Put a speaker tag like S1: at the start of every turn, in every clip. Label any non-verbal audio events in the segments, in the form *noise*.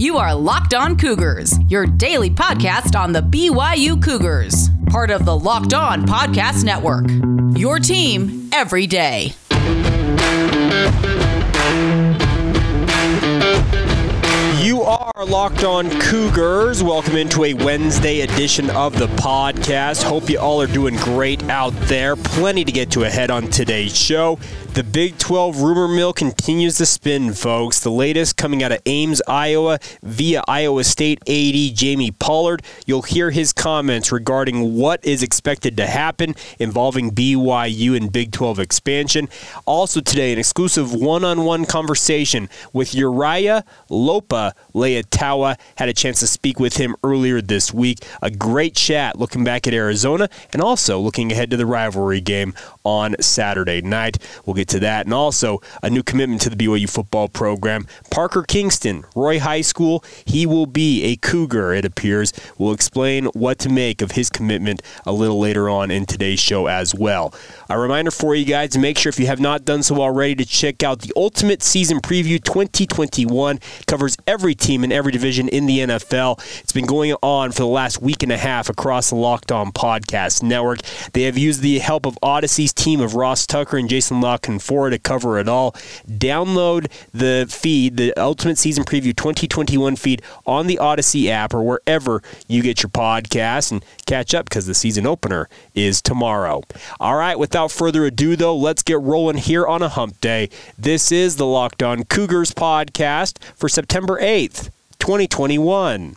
S1: You are Locked On Cougars, your daily podcast on the BYU Cougars, part of the Locked On Podcast Network. Your team every day.
S2: You are locked on Cougars. Welcome into a Wednesday edition of the podcast. Hope you all are doing great out there. Plenty to get to ahead on today's show. The Big 12 rumor mill continues to spin, folks. The latest coming out of Ames, Iowa, via Iowa State AD Jamie Pollard. You'll hear his comments regarding what is expected to happen involving BYU and Big 12 expansion. Also, today, an exclusive one on one conversation with Uriah Lopa Leiataua. Had a chance to speak with him earlier this week. A great chat looking back at Arizona and also looking ahead to the rivalry game on Saturday night. We'll get to that. And also a new commitment to the BYU football program. Parker Kingston, Roy High School, he will be a Cougar, it appears. We'll explain what to make of his commitment a little later on in today's show as well. A reminder for you guys make sure if you have not done so already to check out the Ultimate Season Preview 2021. It covers every team in every division in the NFL. It's been going on for the last week and a half across the Locked On Podcast Network. They have used the help of Audacy's team of Ross Tucker and Jason Lock and Ford to cover it all. Download the feed, the Ultimate Season Preview 2021 feed on the Audacy app or wherever you get your podcast and catch up because the season opener is tomorrow. All right, without further ado, though, let's get rolling here on a hump day. This is the Locked On Cougars podcast for September 8th, 2021.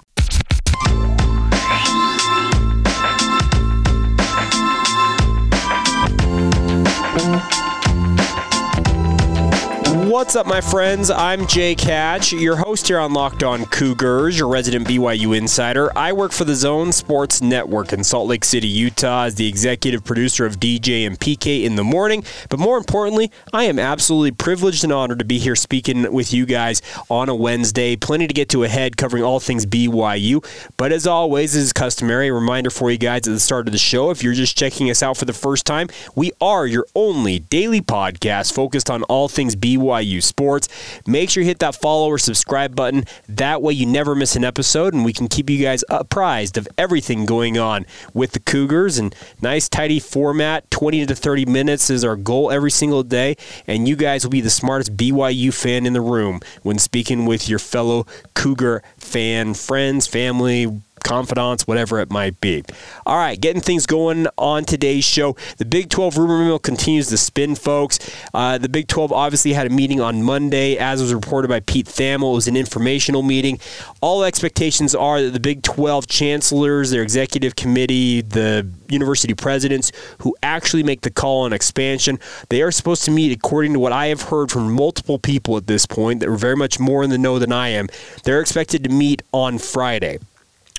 S2: What's up, my friends? I'm Jake Hatch, your host here on Locked On Cougars, your resident BYU insider. I work for the Zone Sports Network in Salt Lake City, Utah, as the executive producer of DJ and PK in the morning. But more importantly, I am absolutely privileged and honored to be here speaking with you guys on a Wednesday. Plenty to get to ahead, covering all things BYU. But as always, as is customary, a reminder for you guys at the start of the show if you're just checking us out for the first time, we are your only daily podcast focused on all things BYU. BYU Sports. Make sure you hit that follow or subscribe button. That way you never miss an episode and we can keep you guys apprised of everything going on with the Cougars and nice tidy format. 20 to 30 minutes is our goal every single day and you guys will be the smartest BYU fan in the room when speaking with your fellow Cougar fan friends, family, confidants, whatever it might be. All right, getting things going on today's show. The Big 12 rumor mill continues to spin, folks. Uh, the Big 12 obviously had a meeting on Monday, as was reported by Pete Thamel. It was an informational meeting. All expectations are that the Big 12 chancellors, their executive committee, the university presidents who actually make the call on expansion, they are supposed to meet, according to what I have heard from multiple people at this point that are very much more in the know than I am. They're expected to meet on Friday.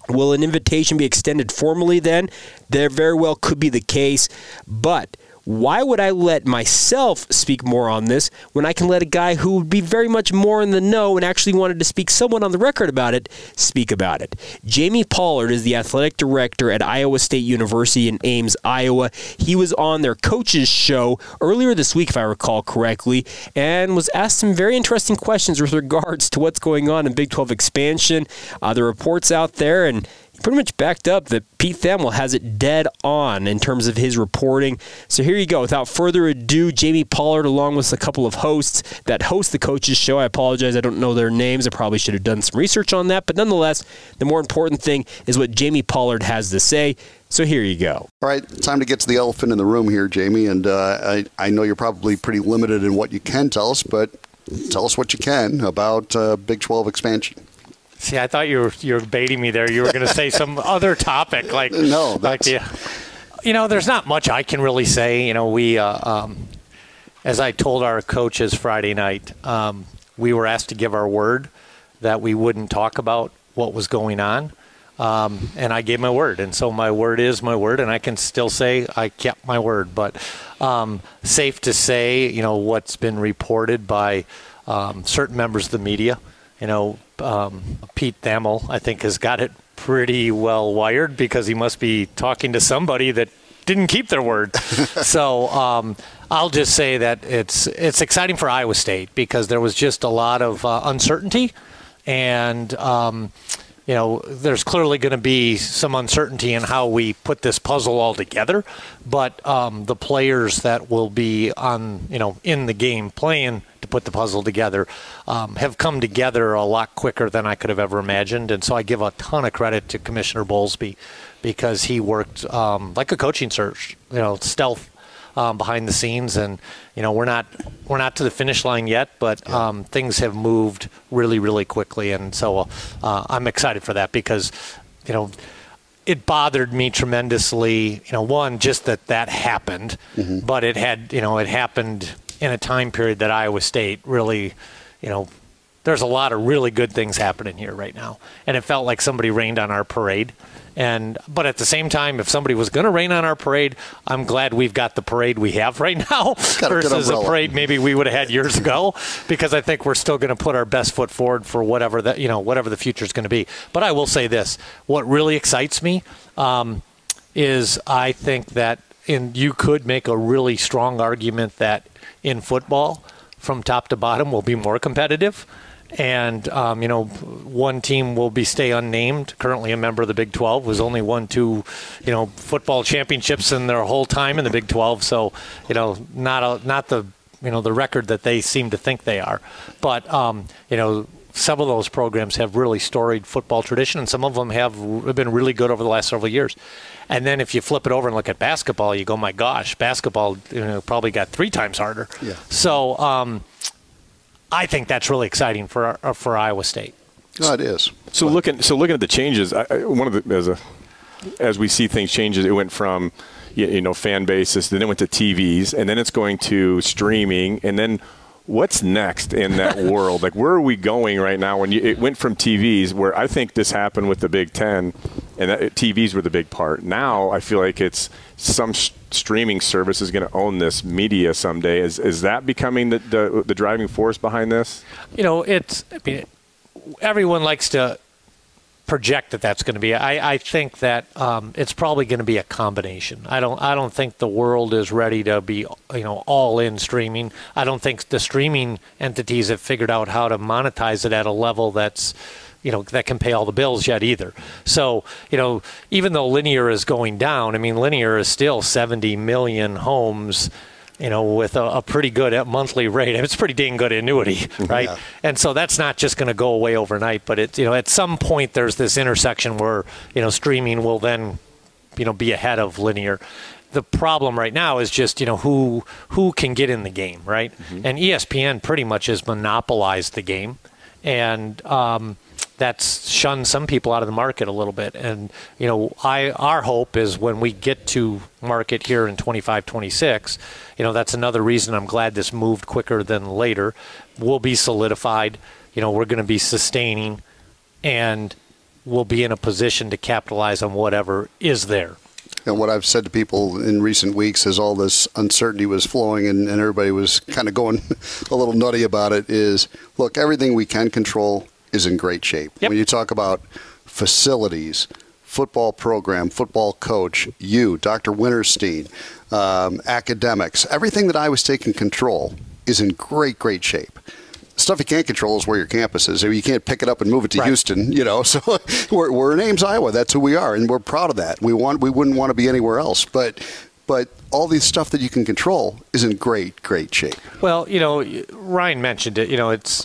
S2: Will an invitation be extended formally then? There very well could be the case, but why would I let myself speak more on this when I can let a guy who would be very much more in the know and actually wanted to speak someone on the record about it speak about it? Jamie Pollard is the athletic director at Iowa State University in Ames, Iowa. He was on their coaches show earlier this week, if I recall correctly, and was asked some very interesting questions with regards to what's going on in Big 12 expansion. Uh, the reports out there and pretty much backed up that Pete Thamel has it dead on in terms of his reporting. So here you go. Without further ado, Jamie Pollard, along with a couple of hosts that host the coaches show. I apologize, I don't know their names. I probably should have done some research on that. But nonetheless, the more important thing is what Jamie Pollard has to say. So here you go.
S3: All right, time to get to the elephant in the room here, Jamie. And uh, I, I know you're probably pretty limited in what you can tell us, but tell us what you can about uh, Big 12 expansion.
S4: See, I thought you were you were baiting me there. You were going to say some *laughs* other topic, like
S3: no,
S4: like the, you know, there's not much I can really say. You know, we, uh, um, as I told our coaches Friday night, um, we were asked to give our word that we wouldn't talk about what was going on. Um, and I gave my word, and so my word is my word, and I can still say I kept my word. But um, safe to say, you know, what's been reported by um, certain members of the media, you know, um, Pete Thamel, I think, has got it pretty well wired because he must be talking to somebody that didn't keep their word. *laughs* so um, I'll just say that it's it's exciting for Iowa State because there was just a lot of uh, uncertainty and um, you know, there's clearly going to be some uncertainty in how we put this puzzle all together. But um, the players that will be on, you know, in the game playing to put the puzzle together um, have come together a lot quicker than I could have ever imagined. And so I give a ton of credit to Commissioner Bowlesby because he worked um, like a coaching search, you know, stealth um, behind the scenes, and you know we're not we're not to the finish line yet, but yeah. um, things have moved really really quickly, and so uh, I'm excited for that because you know it bothered me tremendously. You know, one just that that happened, mm-hmm. but it had you know it happened in a time period that Iowa State really, you know. There's a lot of really good things happening here right now, and it felt like somebody rained on our parade. And but at the same time, if somebody was going to rain on our parade, I'm glad we've got the parade we have right *laughs* now versus a parade maybe we would have had years ago. Because I think we're still going to put our best foot forward for whatever that you know whatever the future is going to be. But I will say this: what really excites me um, is I think that in you could make a really strong argument that in football, from top to bottom, will be more competitive and um, you know one team will be stay unnamed. Currently a member of the big 12 was only won two you know football championships in their whole time in the big 12 so you know not a, not the you know the record that they seem to think they are. But um, you know some of those programs have really storied football tradition and some of them have been really good over the last several years. And then if you flip it over and look at basketball you go my gosh basketball you know probably got three times harder.
S3: Yeah.
S4: so um, I think that's really exciting for uh, for Iowa State.
S3: No, it is.
S5: So but. looking so looking at the changes, I, one of the as a as we see things changes, it went from you know fan bases, then it went to TVs, and then it's going to streaming, and then what's next in that *laughs* world? Like, where are we going right now? When you, it went from TVs, where I think this happened with the Big Ten, and that, TVs were the big part. Now I feel like it's some streaming service is going to own this media someday. Is is that becoming the, the, the driving force behind this?
S4: You know, it's. I mean, everyone likes to project that that's going to be. I, I think that um, it's probably going to be a combination. I don't I don't think the world is ready to be you know all in streaming. I don't think the streaming entities have figured out how to monetize it at a level that's you know that can pay all the bills yet either. So you know even though linear is going down, I mean linear is still 70 million homes you know, with a, a, pretty good monthly rate. It's pretty dang good annuity, right? Yeah. And so that's not just going to go away overnight, but it, you know, at some point there's this intersection where, you know, streaming will then, you know, be ahead of linear. The problem right now is just, you know, who who can get in the game, right? Mm-hmm. And ESPN pretty much has monopolized the game. And um, that's shunned some people out of the market a little bit. And you know, I our hope is when we get to market here in 25, 26, you know, that's another reason I'm glad this moved quicker than later. We'll be solidified. You know, we're going to be sustaining, and we'll be in a position to capitalize on whatever is there.
S3: And what I've said to people in recent weeks as all this uncertainty was flowing and, and everybody was kind of going *laughs* a little nutty about it is look, everything we can control, is in great shape.
S4: Yep.
S3: When you talk about facilities, football program, football coach, you, Dr. Wintersteen, um, academics, everything that Iowa State can control is in great, great shape. Stuff you can't control is where your campus is. You can't pick it up and move it to right. Houston, you know. *laughs* So we're, we're in Ames, Iowa. That's who we are, and we're proud of that. We want we wouldn't want to be anywhere else, but but all these stuff that you can control is in great, great shape.
S4: Well, you know, Ryan mentioned it. You know, it's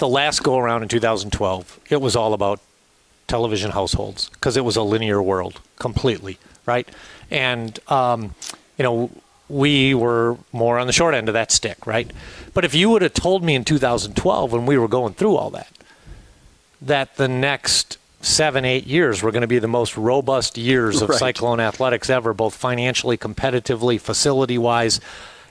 S4: the last go around in 2012, it was all about television households because it was a linear world completely, right? And, um, you know, we were more on the short end of that stick, right? But if you would have told me in 2012 when we were going through all that, that the next seven, eight years were going to be the most robust years of right. Cyclone athletics ever, both financially, competitively, facility wise,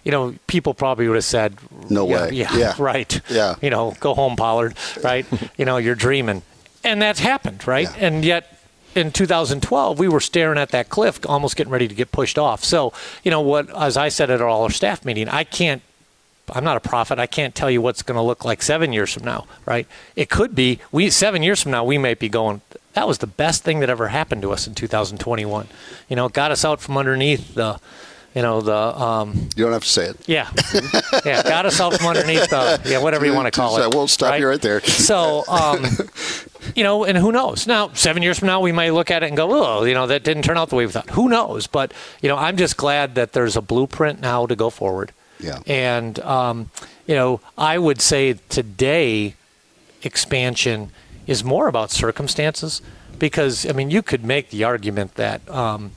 S4: you know, people probably would have said,
S3: "No
S4: yeah,
S3: way."
S4: Yeah,
S3: yeah, *laughs*
S4: right.
S3: Yeah,
S4: you know, go home, Pollard. Right. *laughs* you know, you're dreaming, and that's happened, right? Yeah. And yet, in 2012, we were staring at that cliff, almost getting ready to get pushed off. So, you know what? As I said at our staff meeting, I can't. I'm not a prophet. I can't tell you what's going to look like seven years from now, right? It could be we seven years from now we might be going. That was the best thing that ever happened to us in 2021. You know, it got us out from underneath the you know the um,
S3: You don't have to say it.
S4: yeah yeah got us out from underneath the yeah whatever you want to call it.
S3: Won't stop you right there.
S4: So um, *laughs* you know, and who knows? Now, seven years from now, we might look at it and go, "Oh, you know, that didn't turn out the way we thought." Who knows? But you know, I'm just glad that there's a blueprint now to go forward.
S3: Yeah.
S4: And um, you know, I would say today, expansion is more about circumstances because I mean, you could make the argument that. Um,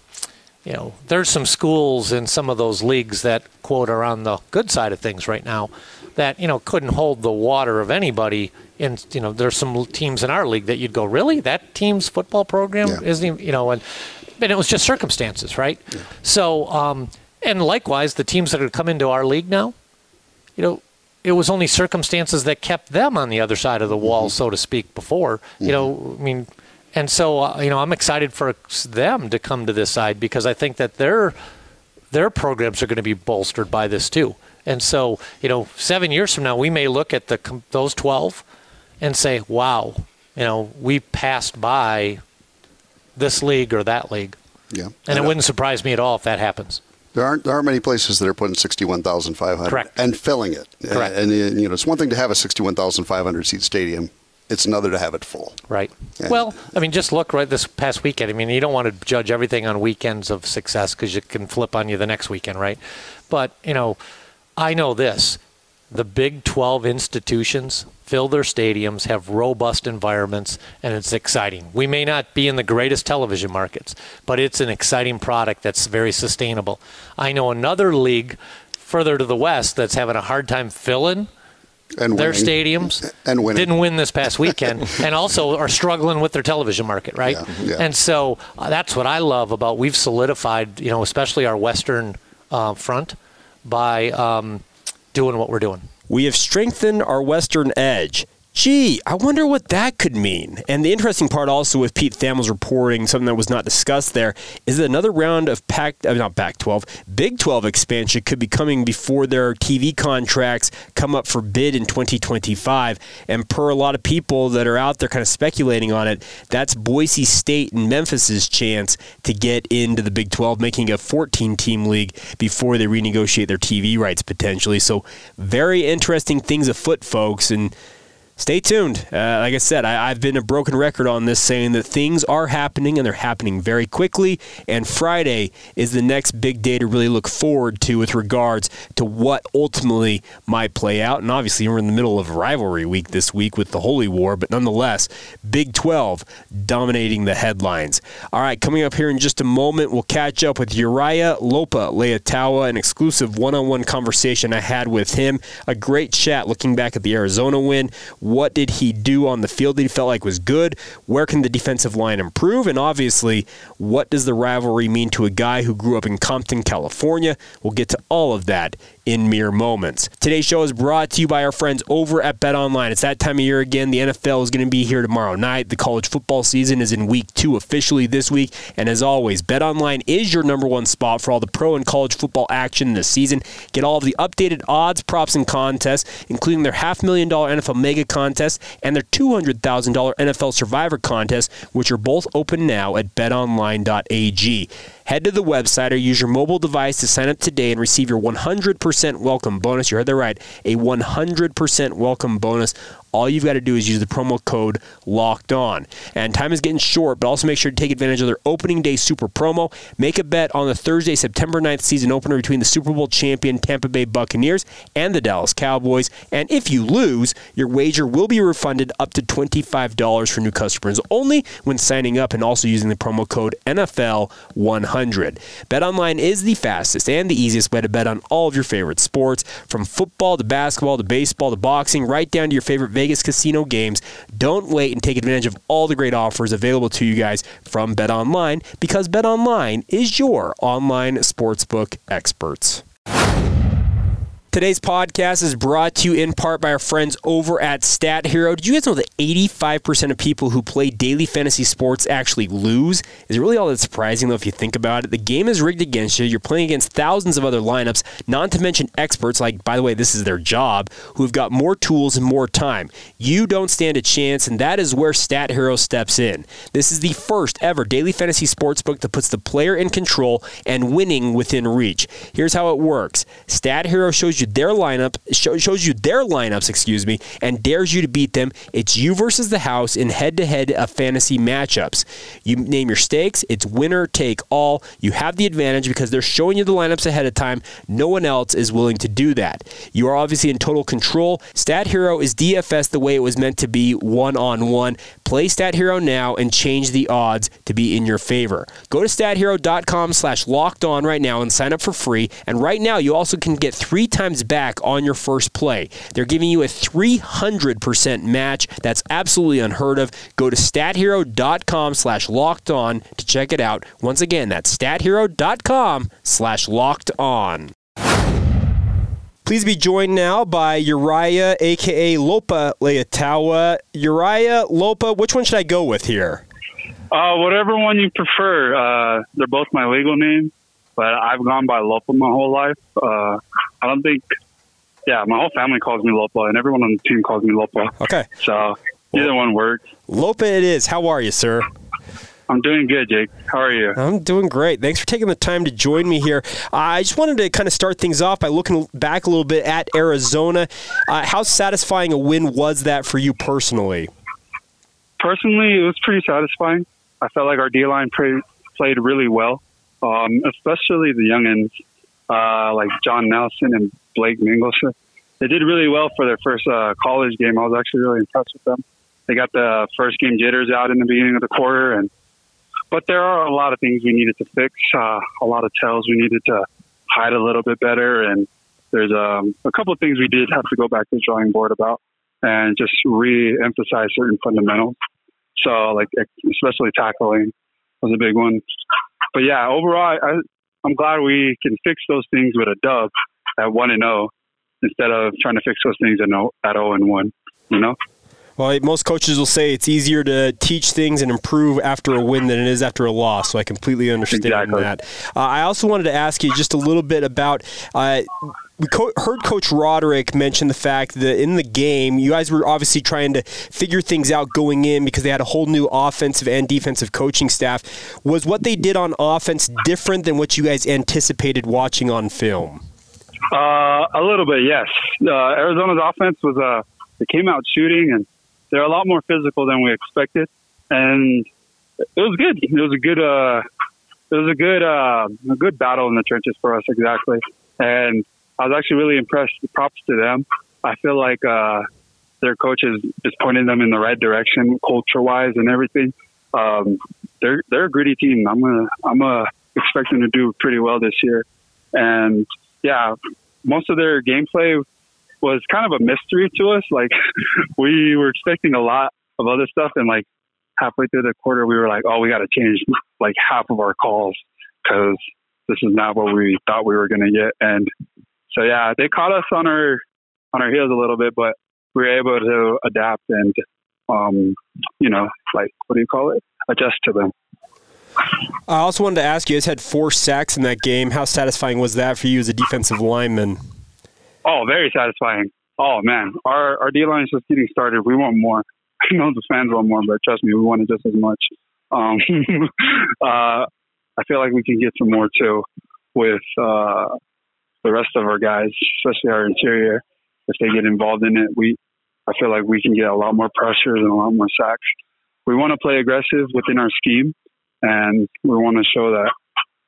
S4: you know, there's some schools in some of those leagues that quote are on the good side of things right now that you know couldn't hold the water of anybody. And you know, there's some teams in our league that you'd go, really, that team's football program
S3: Yeah.
S4: isn't even, you know, and and it was just circumstances, right? Yeah. So, um, and likewise, the teams that have come into our league now, you know, it was only circumstances that kept them on the other side of the wall, so to speak, before. You know, I mean, and so uh, you know, I'm excited for them to come to this side because I think that their their programs are going to be bolstered by this too. And so, you know, seven years from now, we may look at the those 12 and say, "Wow, you know, we passed by this league or that league."
S3: Yeah.
S4: And it
S3: uh,
S4: wouldn't surprise me at all if that happens.
S3: There aren't there aren't many places that are putting sixty one thousand five hundred
S4: Correct.
S3: and filling it.
S4: Correct.
S3: And, and, you know, it's one thing to have a sixty one thousand five hundred seat stadium. It's another to have it full.
S4: Right.
S3: Yeah.
S4: Well, I mean, just look right this past weekend. I mean, you don't want to judge everything on weekends of success because it can flip on you the next weekend, right? But, you know, I know this the Big 12 institutions fill their stadiums, have robust environments, and it's exciting. We may not be in the greatest television markets, but it's an exciting product that's very sustainable. I know another league further to the west that's having a hard time filling
S3: And
S4: their
S3: winning.
S4: stadiums
S3: And winning.
S4: didn't win this past weekend *laughs* and also are struggling with their television market right
S3: Yeah, yeah.
S4: and so uh, that's what i love about we've solidified you know especially our western uh, front by um, doing what we're doing
S2: We have strengthened our Western edge. Gee, I wonder what that could mean. And the interesting part also with Pete Thamel's reporting, something that was not discussed there, is that another round of Pac, uh, not Pac 12, Big 12 expansion could be coming before their TV contracts come up for bid in 2025. And per a lot of people that are out there kind of speculating on it, that's Boise State and Memphis's chance to get into the Big 12, making a 14 team league before they renegotiate their TV rights potentially. So, very interesting things afoot, folks. And stay tuned. Uh, like I said, I, I've been a broken record on this, saying that things are happening and they're happening very quickly. And Friday is the next big day to really look forward to with regards to what ultimately might play out. And obviously, we're in the middle of rivalry week this week with the Holy War, but nonetheless, Big 12 dominating the headlines. All right, coming up here in just a moment, we'll catch up with Uriah Lopa Leiataua, an exclusive one on one conversation I had with him. A great chat looking back at the Arizona win. What did he do on the field that he felt like was good? Where can the defensive line improve? And obviously, what does the rivalry mean to a guy who grew up in Compton, California? We'll get to all of that in mere moments. Today's show is brought to you by our friends over at Bet Online. It's that time of year again. The NFL is going to be here tomorrow night. The college football season is in week two officially this week. And as always, Bet Online is your number one spot for all the pro and college football action this season. Get all of the updated odds, props, and contests, including their half million dollar NFL mega contest and their $200,000 NFL survivor contest, which are both open now at betonline.ag. Head to the website or use your mobile device to sign up today and receive your 100% welcome bonus. You heard that right. A 100% welcome bonus. All you've got to do is use the promo code locked on. And time is getting short, but also make sure to take advantage of their opening day super promo. Make a bet on the Thursday, September 9th season opener between the Super Bowl champion Tampa Bay Buccaneers and the Dallas Cowboys. And if you lose, your wager will be refunded up to $25 for new customers only when signing up and also using the promo code NFL100. BetOnline is the fastest and the easiest way to bet on all of your favorite sports, from football to basketball to baseball to boxing, right down to your favorite Vegas casino games. Don't wait and take advantage of all the great offers available to you guys from BetOnline because BetOnline is your online sportsbook experts. Today's podcast is brought to you in part by our friends over at Stat Hero. Did you guys know that 85% of people who play daily fantasy sports actually lose? Is it really all that surprising, though, if you think about it? The game is rigged against you. You're playing against thousands of other lineups, not to mention experts, like, by the way, this is their job, who've got more tools and more time. You don't stand a chance, and that is where Stat Hero steps in. This is the first ever daily fantasy sports book that puts the player in control and winning within reach. Here's how it works Stat Hero shows you you their lineup, shows you their lineups, excuse me, and dares you to beat them. It's you versus the house in head-to-head of fantasy matchups. You name your stakes. It's winner take all. You have the advantage because they're showing you the lineups ahead of time. No one else is willing to do that. You are obviously in total control. Stat Hero is DFS the way it was meant to be, one-on-one. Play Stat Hero now and change the odds to be in your favor. Go to stathero.com slash locked on right now and sign up for free. And right now, you also can get three times back on your first play. They're giving you a 300% match. That's absolutely unheard of. Go to stathero.com slash locked on to check it out. Once again, that's stathero.com slash locked on. Please be joined now by Uriah, aka Lopa Leiataua. Uriah, Lopa, which one should I go with here?
S6: Uh, whatever one you prefer. Uh, they're both my legal names, but I've gone by Lopa my whole life. Uh, I don't think, yeah, my whole family calls me Lopa, and everyone on the team calls me Lopa.
S2: Okay.
S6: So either one works.
S2: Lopa it is. How are you, sir?
S6: I'm doing good, Jake. How are you?
S2: I'm doing great. Thanks for taking the time to join me here. Uh, I just wanted to kind of start things off by looking back a little bit at Arizona. Uh, how satisfying a win was that for you personally?
S6: Personally, it was pretty satisfying. I felt like our D line played really well, um, especially the youngins uh, like John Nelson and Blake Mangelson. They did really well for their first uh, college game. I was actually really impressed with them. They got the first game jitters out in the beginning of the quarter, and but there are a lot of things we needed to fix, uh, a lot of tells we needed to hide a little bit better, and there's um, a couple of things we did have to go back to the drawing board about and just re-emphasize certain fundamentals. So, like especially tackling was a big one. But yeah, overall, I, I'm glad we can fix those things with a dub at one and zero oh instead of trying to fix those things at zero and one. You know.
S2: Well, most coaches will say it's easier to teach things and improve after a win than it is after a loss. So I completely understand
S6: exactly.
S2: that. Uh, I also wanted to ask you just a little bit about. Uh, we co- heard Coach Roderick mention the fact that in the game, you guys were obviously trying to figure things out going in because they had a whole new offensive and defensive coaching staff. Was what they did on offense different than what you guys anticipated watching on film?
S6: Uh, a little bit, yes. Uh, Arizona's offense was uh, they came out shooting and they're a lot more physical than we expected, and it was good. It was a good, uh, it was a good, uh, a good battle in the trenches for us, exactly. And I was actually really impressed. Props to them. I feel like uh, their coaches is pointing them in the right direction, culture wise, and everything. Um, they're they're a gritty team. I'm gonna I'm expecting to do pretty well this year, and yeah, most of their gameplay was kind of a mystery to us. Like *laughs* we were expecting a lot of other stuff, and like halfway through the quarter, we were like, "Oh, we got to change like half of our calls because this is not what we thought we were going to get." And so, yeah, they caught us on our on our heels a little bit, but we were able to adapt and, um, you know, like what do you call it? Adjust to them.
S2: I also wanted to ask you, you guys had four sacks in that game. How satisfying was that for you as a defensive lineman?
S6: Oh, very satisfying. Oh man, our our D line is just getting started. We want more. *laughs* I know the fans want more, but trust me, we want it just as much. Um, *laughs* uh, I feel like we can get some more too with uh, the rest of our guys, especially our interior. If they get involved in it, we I feel like we can get a lot more pressures and a lot more sacks. We want to play aggressive within our scheme, and we want to show that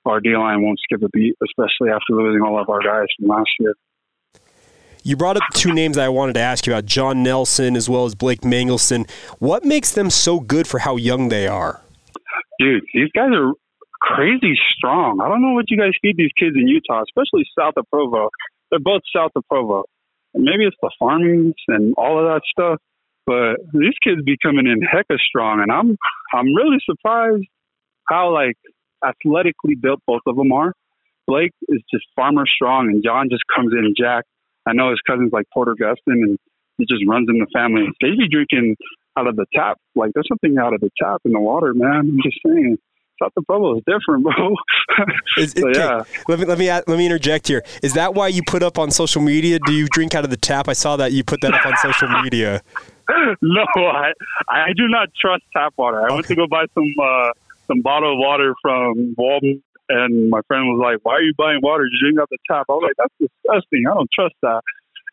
S6: our D line won't skip a beat, especially after losing all of our guys from last year.
S2: You brought up two names that I wanted to ask you about John Nelson as well as Blake Mangelson. What makes them so good for how young they are?
S6: Dude, these guys are crazy strong. I don't know what you guys feed these kids in Utah, especially south of Provo. They're both south of Provo. maybe it's the farming and all of that stuff, but these kids be coming in hecka strong, and I'm I'm really surprised how like athletically built both of them are. Blake is just farmer strong, and John just comes in jack. I know his cousin's like Porter Gustin, and he just runs in the family. They be drinking out of the tap. Like there's something out of the tap in the water, man. I'm just saying. South the Pueblo is different, bro. *laughs*
S2: Is, so, okay. yeah. Let me let me let me interject here. Is that why you put up on social media? Do you drink out of the tap? I saw that you put that up on social media. *laughs*
S6: no, I I do not trust tap water. I okay. went to go buy some uh, some bottled water from Walmart, and my friend was like, "Why are you buying water? You drink out the tap." I was like, "That's disgusting. I don't trust that."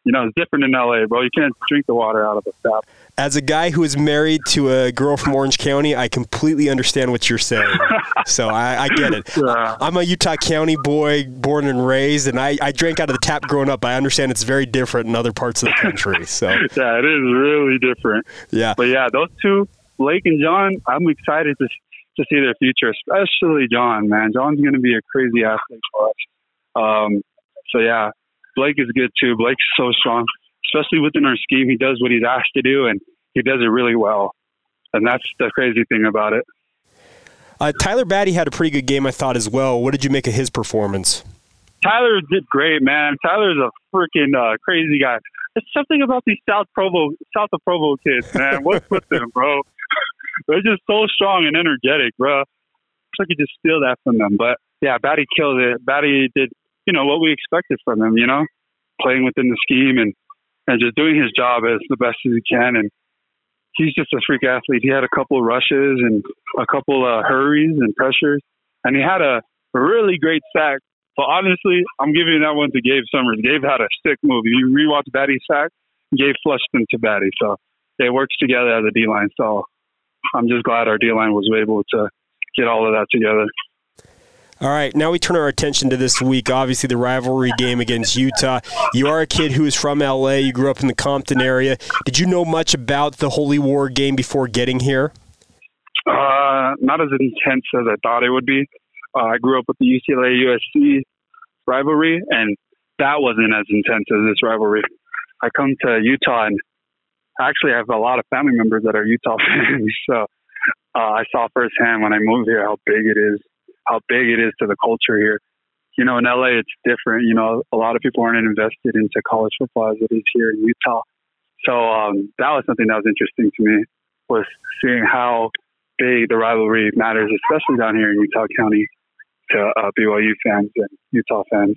S6: You know, it's different in LA, bro. You can't drink the water out of the tap.
S2: As a guy who is married to a girl from Orange County, I completely understand what you're saying. *laughs* so I, I, get it. Yeah. I'm a Utah County boy, born and raised, and I, I drank out of the tap growing up. I understand it's very different in other parts of the country. So *laughs*
S6: yeah, it is really different.
S2: Yeah,
S6: but yeah, those two, Blake and John, I'm excited to to see their future, especially John. Man, John's going to be a crazy athlete for us. Um, so yeah, Blake is good too. Blake's so strong, especially within our scheme. He does what he's asked to do, and he does it really well. And that's the crazy thing about it.
S2: Uh, Tyler Batty had a pretty good game, I thought, as well. What did you make of his performance?
S6: Tyler did great, man. Tyler's a freaking uh, crazy guy. It's something about these South Provo, South of Provo kids, man. What's with them, bro? *laughs* They're just so strong and energetic, bro. Like you just steal that from them. But yeah, Batty killed it. Batty did, you know, what we expected from him. You know, playing within the scheme and and just doing his job as the best as he can. And he's just a freak athlete. He had a couple of rushes and a couple of hurries and pressures, and he had a really great sack. But honestly, I'm giving that one to Gabe Summers. Gabe had a sick move. You rewatch Batty's sack, Gabe flushed him to Batty. So they worked together as a D line. So I'm just glad our D line was able to get all of that together.
S2: All right, now we turn our attention to this week. Obviously, the rivalry game against Utah. You are a kid who is from LA. You grew up in the Compton area. Did you know much about the Holy War game before getting here?
S6: Uh, not as intense as I thought it would be. Uh, I grew up with the UCLA USC rivalry, and that wasn't as intense as this rivalry. I come to Utah, and actually, I have a lot of family members that are Utah *laughs* fans. So uh, I saw firsthand when I moved here how big it is how big it is to the culture here. You know, in LA, it's different. You know, a lot of people aren't invested into college football as it is here in Utah. So um, that was something that was interesting to me was seeing how big the rivalry matters, especially down here in Utah County, to uh, BYU fans and Utah fans.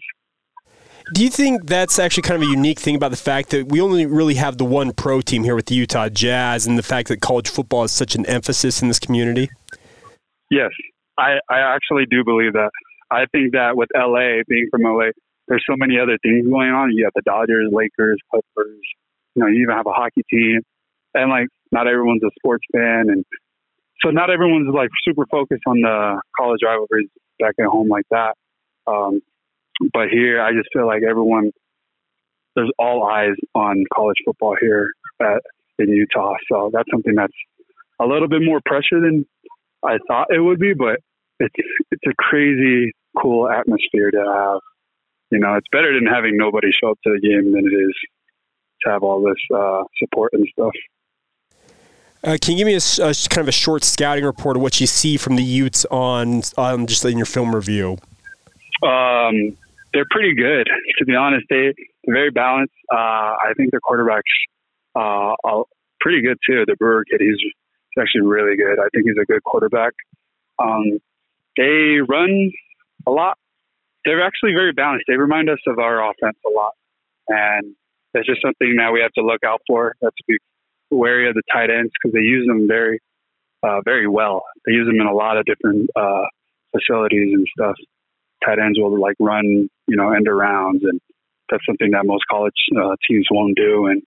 S2: Do you think that's actually kind of a unique thing about the fact that we only really have the one pro team here with the Utah Jazz and the fact that college football is such an emphasis in this community?
S6: Yes, I, I actually do believe that. I think that with LA, being from LA, there's so many other things going on. You have the Dodgers, Lakers, Clippers. You know, you even have a hockey team, and like not everyone's a sports fan, and so not everyone's like super focused on the college rivalries back at home like that. Um, but here, I just feel like everyone, there's all eyes on college football here at, in Utah. So that's something that's a little bit more pressure than I thought it would be, but it's it's a crazy cool atmosphere to have. You know, it's better than having nobody show up to the game than it is to have all this uh, support and stuff.
S2: Uh, can you give me a, a, kind of a short scouting report of what you see from the Utes on on just in your film review?
S6: Um, they're pretty good, to be honest. They they're very balanced. Uh, I think their quarterbacks uh, are pretty good too. The Brewer kid, he's He's actually really good. I think he's a good quarterback. Um, they run a lot. They're actually very balanced. They remind us of our offense a lot, and it's just something that we have to look out for. That's to be wary of the tight ends because they use them very, uh, very well. They use them in a lot of different uh, facilities and stuff. Tight ends will like run, you know, end arounds, and that's something that most college uh, teams won't do. And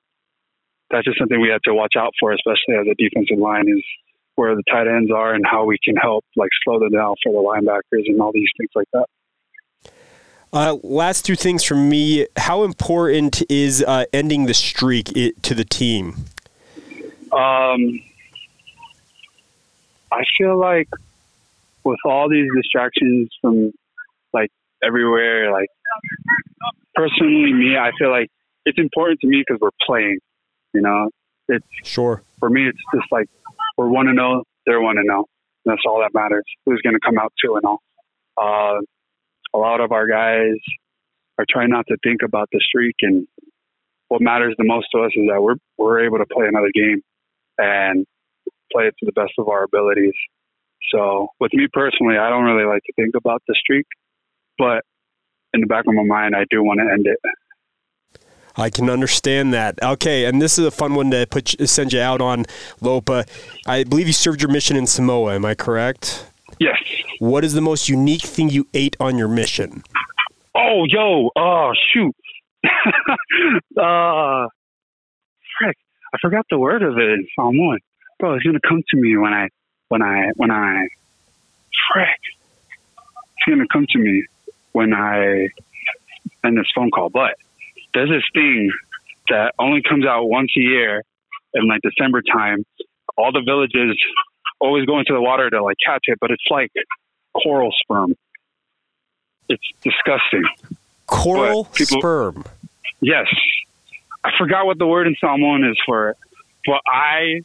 S6: that's just something we have to watch out for, especially as a defensive line, is where the tight ends are and how we can help like slow them down for the linebackers and all these things like that.
S2: Uh, last two things from me. How important is uh, ending the streak it, to the team?
S6: Um, I feel like with all these distractions from like everywhere, like personally, me, I feel like it's important to me because we're playing. You know, it's
S2: sure
S6: for me. It's just like we're one to know, they're one to know. That's all that matters. Who's going to come out two and all? Uh, a lot of our guys are trying not to think about the streak and what matters the most to us is that we're we're able to play another game and play it to the best of our abilities. So with me personally, I don't really like to think about the streak, but in the back of my mind, I do want to end it.
S2: I can understand that. Okay, and this is a fun one to put send you out on, Lopa. I believe you served your mission in Samoa. Am I correct?
S6: Yes.
S2: What is the most unique thing you ate on your mission?
S6: Oh, yo, oh shoot. *laughs* uh, frick, I forgot the word of it in Samoan. Bro, it's gonna come to me when I, when I, when I, frick. It's gonna come to me when I end this phone call. But there's this thing that only comes out once a year in like December time. All the villages always go into the water to like catch it, but it's like coral sperm. It's disgusting.
S2: Coral
S6: people-
S2: sperm.
S6: Yes. I forgot what the word in Samoan is for it, but I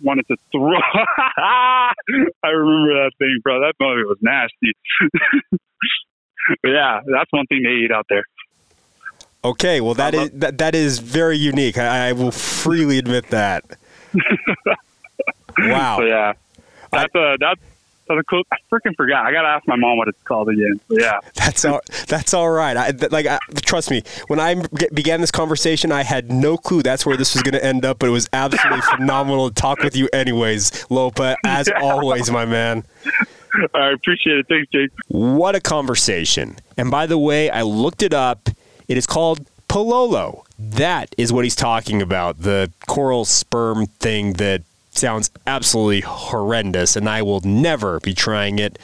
S6: wanted to throw. *laughs* I remember that thing, bro. That movie was nasty. *laughs* but yeah, that's one thing they eat out there.
S2: Okay, well that is that, that is very unique. I, I will freely admit that. *laughs* wow.
S6: So yeah, that's a that's that's a cool. I freaking forgot. I gotta ask my mom what it's called again. But yeah, *laughs*
S2: That's all. That's all right. I, like, I, trust me. When I began this conversation, I had no clue that's where this was going to end up. But it was absolutely *laughs* phenomenal to talk with you, anyways, Lopa. As always, my man.
S6: I appreciate it. Thanks, Jake.
S2: What a conversation! And by the way, I looked it up. It is called Palolo. That is what he's talking about. The coral sperm thing that sounds absolutely horrendous, and I will never be trying it.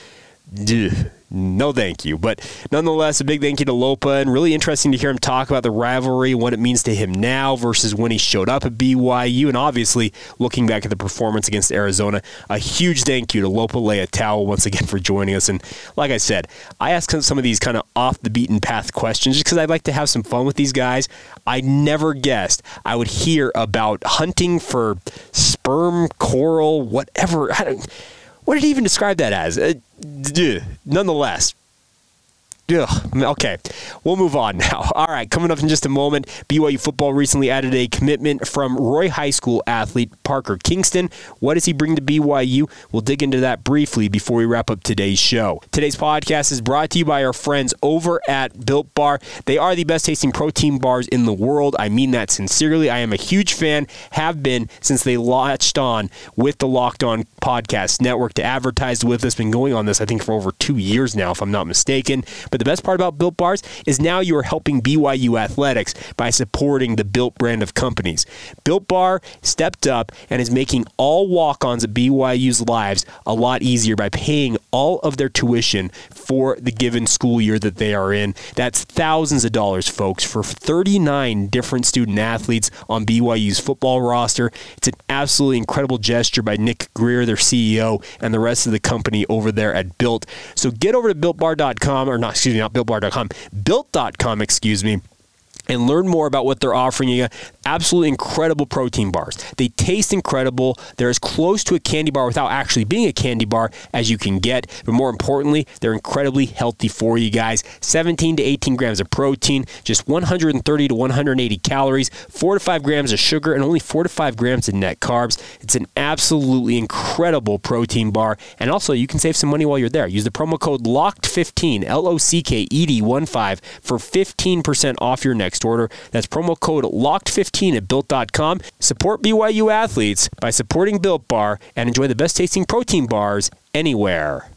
S2: Ugh. No, thank you. But nonetheless, a big thank you to Lopa, and really interesting to hear him talk about the rivalry, what it means to him now versus when he showed up at BYU, and obviously looking back at the performance against Arizona. A huge thank you to Lopa Leiataua once again for joining us. And like I said, I ask some of these kind of off the beaten path questions just because I'd like to have some fun with these guys. I never guessed I would hear about hunting for sperm, coral, whatever. I don't, what did he even describe that as? Uh, nonetheless, Ugh. Okay, we'll move on *laughs* now. All right, coming up in just a moment, BYU football recently added a commitment from Roy High School athlete Parker Kingston. What does he bring to BYU? We'll dig into that briefly before we wrap up today's show. Today's podcast is brought to you by our friends over at Built Bar. They are the best tasting protein bars in the world. I mean that sincerely. I am a huge fan, have been since they latched on with the Locked On Podcast Network to advertise with us. Been going on this, I think, for over two years now, if I'm not mistaken. But the best part about Built Bars is now you are helping BYU athletics by supporting the Built brand of companies. Built Bar stepped up and is making all walk ons at BYU's lives a lot easier by paying all of their tuition for the given school year that they are in. That's thousands of dollars, folks, for 39 different student athletes on BYU's football roster. It's an absolutely incredible gesture by Nick Greer, their CEO, and the rest of the company over there at Built. So get over to builtbar.com, or not, excuse me, not builtbar.com, built.com, excuse me and learn more about what they're offering you. Absolutely incredible protein bars. They taste incredible. They're as close to a candy bar without actually being a candy bar as you can get. But more importantly, they're incredibly healthy for you guys. 17 to 18 grams of protein, just 130 to 180 calories, 4 to 5 grams of sugar, and only 4 to 5 grams of net carbs. It's an absolutely incredible protein bar. And also, you can save some money while you're there. Use the promo code LOCKED15, L O C K E D 1 5, for 15% off your next order. That's promo code LOCKED15 at built.com. Support BYU athletes by supporting Built Bar and enjoy the best tasting protein bars anywhere.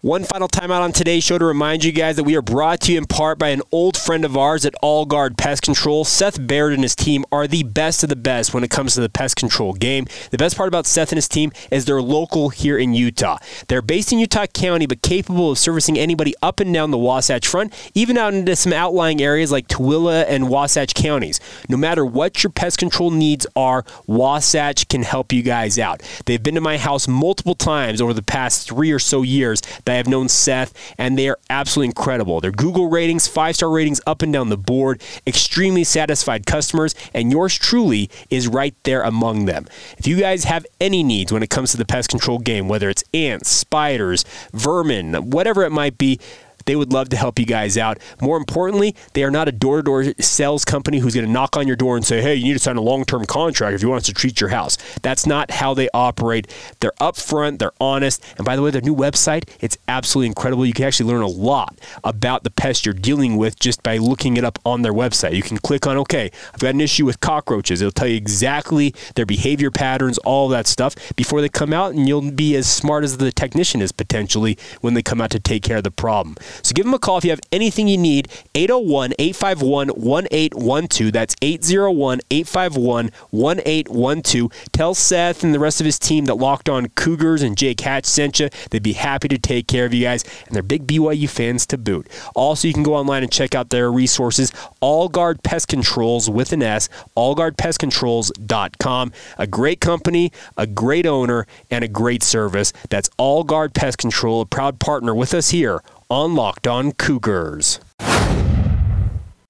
S2: One final timeout on today's show to remind you guys that we are brought to you in part by an old friend of ours at All Guard Pest Control. Seth Baird and his team are the best of the best when it comes to the pest control game. The best part about Seth and his team is they're local here in Utah. They're based in Utah County, but capable of servicing anybody up and down the Wasatch Front, even out into some outlying areas like Tooele and Wasatch counties. No matter what your pest control needs are, Wasatch can help you guys out. They've been to my house multiple times over the past three or so years that I have known Seth, and they are absolutely incredible. Their Google ratings, five star ratings up and down the board, extremely satisfied customers, and yours truly is right there among them. If you guys have any needs when it comes to the pest control game, whether it's ants, spiders, vermin, whatever it might be, They would love to help you guys out. More importantly, they are not a door to door sales company who's going to knock on your door and say, hey, you need to sign a long term contract if you want us to treat your house. That's not how they operate. They're upfront, they're honest. And by the way, their new website, it's absolutely incredible. You can actually learn a lot about the pest you're dealing with just by looking it up on their website. You can click on, okay, I've got an issue with cockroaches. It'll tell you exactly their behavior patterns, all that stuff before they come out, and you'll be as smart as the technician is potentially when they come out to take care of the problem. So give them a call if you have anything you need. 801 851 1812. That's 801 851 1812. Tell Seth and the rest of his team that Locked On Cougars and Jake Hatch sent you. They'd be happy to take care of you guys, and they're big BYU fans to boot. Also, you can go online and check out their resources, All Guard Pest Controls with an S, allguardpestcontrols.com. A great company, a great owner, and a great service. That's All Guard Pest Control, a proud partner with us here on Locked On Cougars.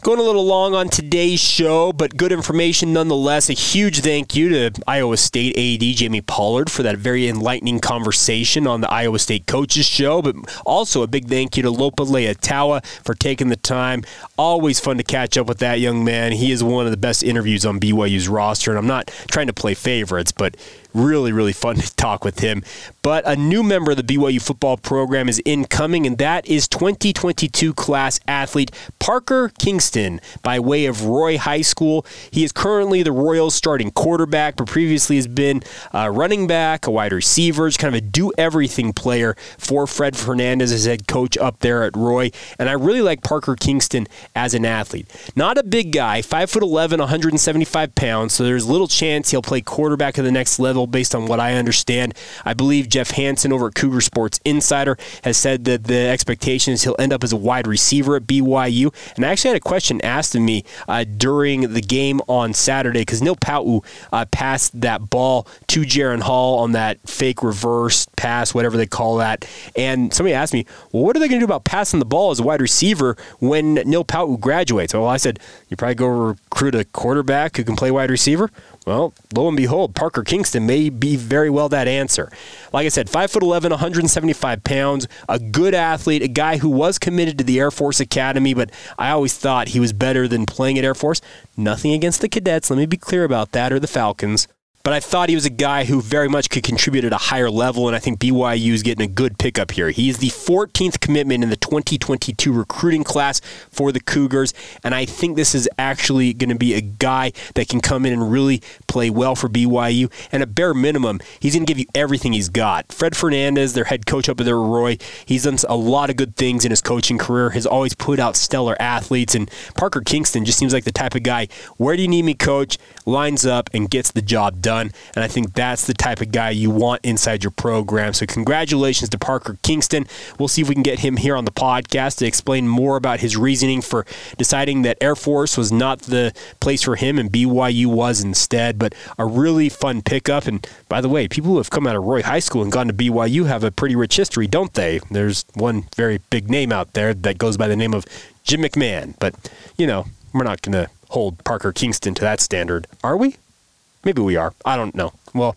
S2: Going a little long on today's show, but good information nonetheless. A huge thank you to Iowa State AD Jamie Pollard for that very enlightening conversation on the Iowa State Coaches Show, but also a big thank you to Lopa Leiataua for taking the time. Always fun to catch up with that young man. He is one of the best interviews on BYU's roster, and I'm not trying to play favorites, but really, really fun to talk with him. But a new member of the BYU football program is incoming, and that is 2022 class athlete Parker Kingston by way of Roy High School. He is currently the Royals starting quarterback, but previously has been a running back, a wide receiver, kind of a do everything player for Fred Fernandez as head coach up there at Roy. And I really like Parker Kingston as an athlete. Not a big guy, 5'11, 175 pounds, so there's little chance he'll play quarterback at the next level based on what I understand. I believe Jeff Hansen over at Cougar Sports Insider has said that the expectation is he'll end up as a wide receiver at BYU. And I actually had a question asked of me uh, during the game on Saturday because Neil Pau'u uh, passed that ball to Jaren Hall on that fake reverse pass, whatever they call that. And somebody asked me, well, what are they going to do about passing the ball as a wide receiver when Neil Pau'u graduates? Well, I said, you probably go recruit a quarterback who can play wide receiver. Well, lo and behold, Parker Kingston may be very well that answer. Like I said, five 5'11, 175 pounds, a good athlete, a guy who was committed to the Air Force Academy, but I always thought he was better than playing at Air Force. Nothing against the cadets, let me be clear about that, or the Falcons but I thought he was a guy who very much could contribute at a higher level, and I think BYU is getting a good pickup here. He is the 14th commitment in the 2022 recruiting class for the Cougars, and I think this is actually going to be a guy that can come in and really play well for BYU. And at bare minimum, he's going to give you everything he's got. Fred Fernandez, their head coach up there, Roy, he's done a lot of good things in his coaching career, has always put out stellar athletes, and Parker Kingston just seems like the type of guy, where do you need me, coach? Lines up and gets the job done done. And I think that's the type of guy you want inside your program. So congratulations to Parker Kingston. We'll see if we can get him here on the podcast to explain more about his reasoning for deciding that Air Force was not the place for him and BYU was instead. But a really fun pickup. And by the way, people who have come out of Roy High School and gone to BYU have a pretty rich history, don't they? There's one very big name out there that goes by the name of Jim McMahon. But, you know, we're not going to hold Parker Kingston to that standard, are we? Maybe we are. I don't know. Well,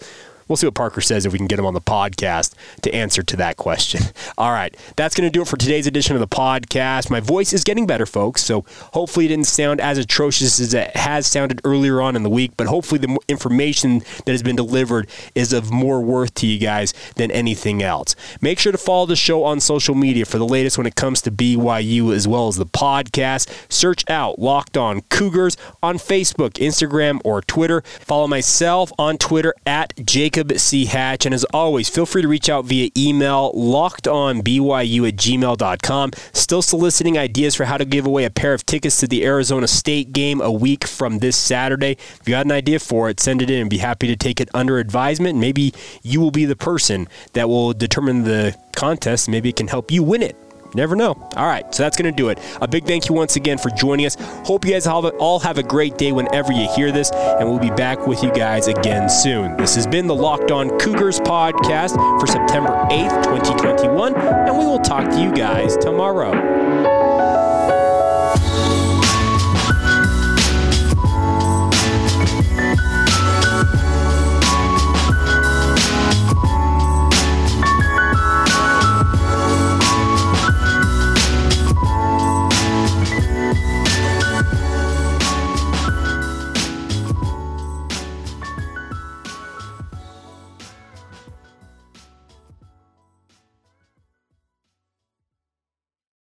S2: We'll see what Parker says if we can get him on the podcast to answer to that question. *laughs* All right, that's going to do it for today's edition of the podcast. My voice is getting better, folks, so hopefully it didn't sound as atrocious as it has sounded earlier on in the week, but hopefully the information that has been delivered is of more worth to you guys than anything else. Make sure to follow the show on social media for the latest when it comes to BYU as well as the podcast. Search out Locked On Cougars on Facebook, Instagram, or Twitter. Follow myself on Twitter at Jacob Jacob C. Hatch. And as always, feel free to reach out via email, lockedonbyu at gmail.com. Still soliciting ideas for how to give away a pair of tickets to the Arizona State game a week from this Saturday. If you got an idea for it, send it in and be happy to take it under advisement. Maybe you will be the person that will determine the contest. Maybe it can help you win it never know. All right, so that's going to do it. A big thank you once again for joining us. Hope you guys all have a great day whenever you hear this, and we'll be back with you guys again soon. This has been the Locked On Cougars podcast for September 8th, 2021, and we will talk to you guys tomorrow.